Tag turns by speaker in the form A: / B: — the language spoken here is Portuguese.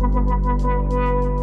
A: Música